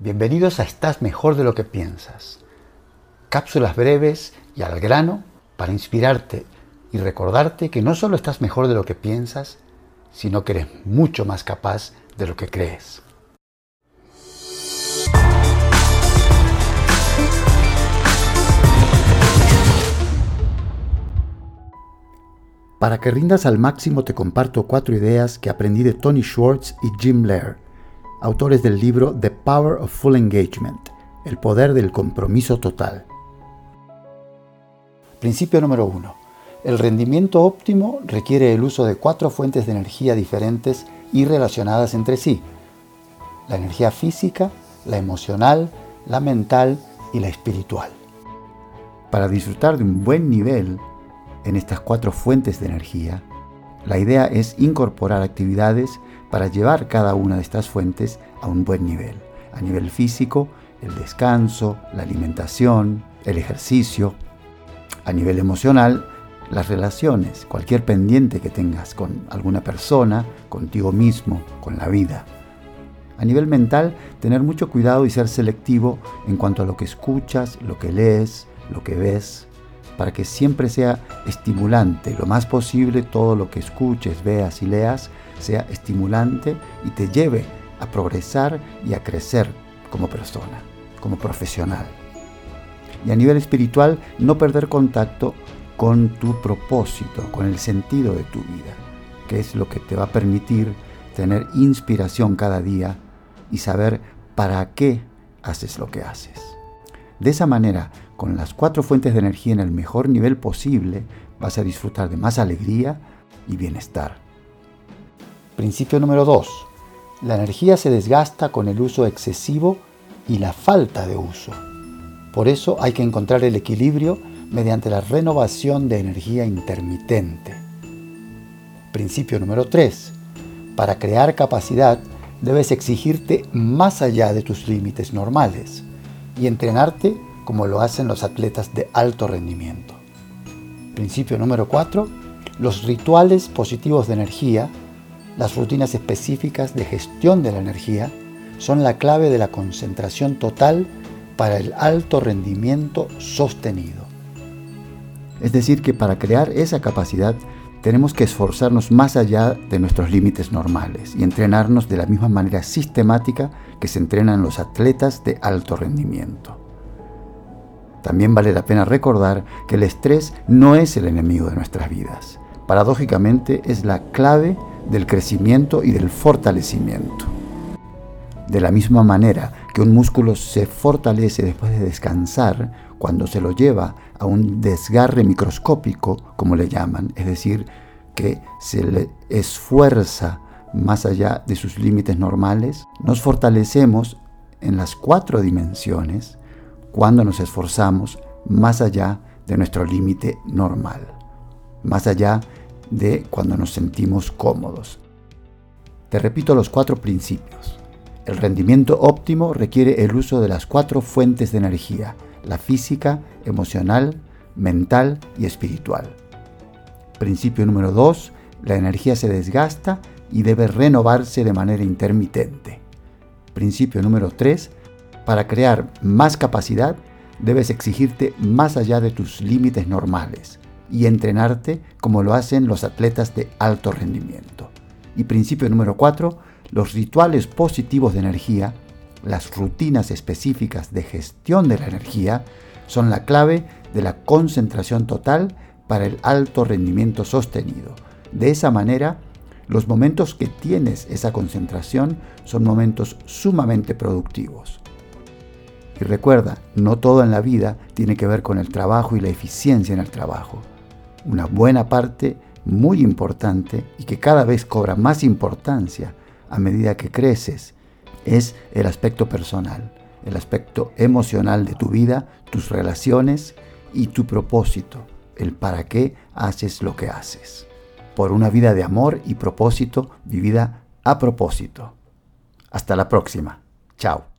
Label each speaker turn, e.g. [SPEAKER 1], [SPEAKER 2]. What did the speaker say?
[SPEAKER 1] Bienvenidos a Estás mejor de lo que piensas. Cápsulas breves y al grano para inspirarte y recordarte que no solo estás mejor de lo que piensas, sino que eres mucho más capaz de lo que crees. Para que rindas al máximo te comparto cuatro ideas que aprendí de Tony Schwartz y Jim Lair autores del libro The Power of Full Engagement, el poder del compromiso total. Principio número uno. El rendimiento óptimo requiere el uso de cuatro fuentes de energía diferentes y relacionadas entre sí. La energía física, la emocional, la mental y la espiritual. Para disfrutar de un buen nivel en estas cuatro fuentes de energía, la idea es incorporar actividades para llevar cada una de estas fuentes a un buen nivel. A nivel físico, el descanso, la alimentación, el ejercicio. A nivel emocional, las relaciones, cualquier pendiente que tengas con alguna persona, contigo mismo, con la vida. A nivel mental, tener mucho cuidado y ser selectivo en cuanto a lo que escuchas, lo que lees, lo que ves, para que siempre sea estimulante, lo más posible todo lo que escuches, veas y leas sea estimulante y te lleve a progresar y a crecer como persona, como profesional. Y a nivel espiritual, no perder contacto con tu propósito, con el sentido de tu vida, que es lo que te va a permitir tener inspiración cada día y saber para qué haces lo que haces. De esa manera, con las cuatro fuentes de energía en el mejor nivel posible, vas a disfrutar de más alegría y bienestar. Principio número 2. La energía se desgasta con el uso excesivo y la falta de uso. Por eso hay que encontrar el equilibrio mediante la renovación de energía intermitente. Principio número 3. Para crear capacidad debes exigirte más allá de tus límites normales y entrenarte como lo hacen los atletas de alto rendimiento. Principio número 4. Los rituales positivos de energía las rutinas específicas de gestión de la energía son la clave de la concentración total para el alto rendimiento sostenido. Es decir, que para crear esa capacidad tenemos que esforzarnos más allá de nuestros límites normales y entrenarnos de la misma manera sistemática que se entrenan los atletas de alto rendimiento. También vale la pena recordar que el estrés no es el enemigo de nuestras vidas. Paradójicamente es la clave del crecimiento y del fortalecimiento. De la misma manera que un músculo se fortalece después de descansar cuando se lo lleva a un desgarre microscópico, como le llaman, es decir, que se le esfuerza más allá de sus límites normales, nos fortalecemos en las cuatro dimensiones cuando nos esforzamos más allá de nuestro límite normal, más allá de cuando nos sentimos cómodos. Te repito los cuatro principios. El rendimiento óptimo requiere el uso de las cuatro fuentes de energía, la física, emocional, mental y espiritual. Principio número 2. La energía se desgasta y debe renovarse de manera intermitente. Principio número 3. Para crear más capacidad, debes exigirte más allá de tus límites normales y entrenarte como lo hacen los atletas de alto rendimiento. Y principio número 4, los rituales positivos de energía, las rutinas específicas de gestión de la energía, son la clave de la concentración total para el alto rendimiento sostenido. De esa manera, los momentos que tienes esa concentración son momentos sumamente productivos. Y recuerda, no todo en la vida tiene que ver con el trabajo y la eficiencia en el trabajo una buena parte muy importante y que cada vez cobra más importancia a medida que creces es el aspecto personal, el aspecto emocional de tu vida, tus relaciones y tu propósito, el para qué haces lo que haces. Por una vida de amor y propósito vivida a propósito. Hasta la próxima. Chao.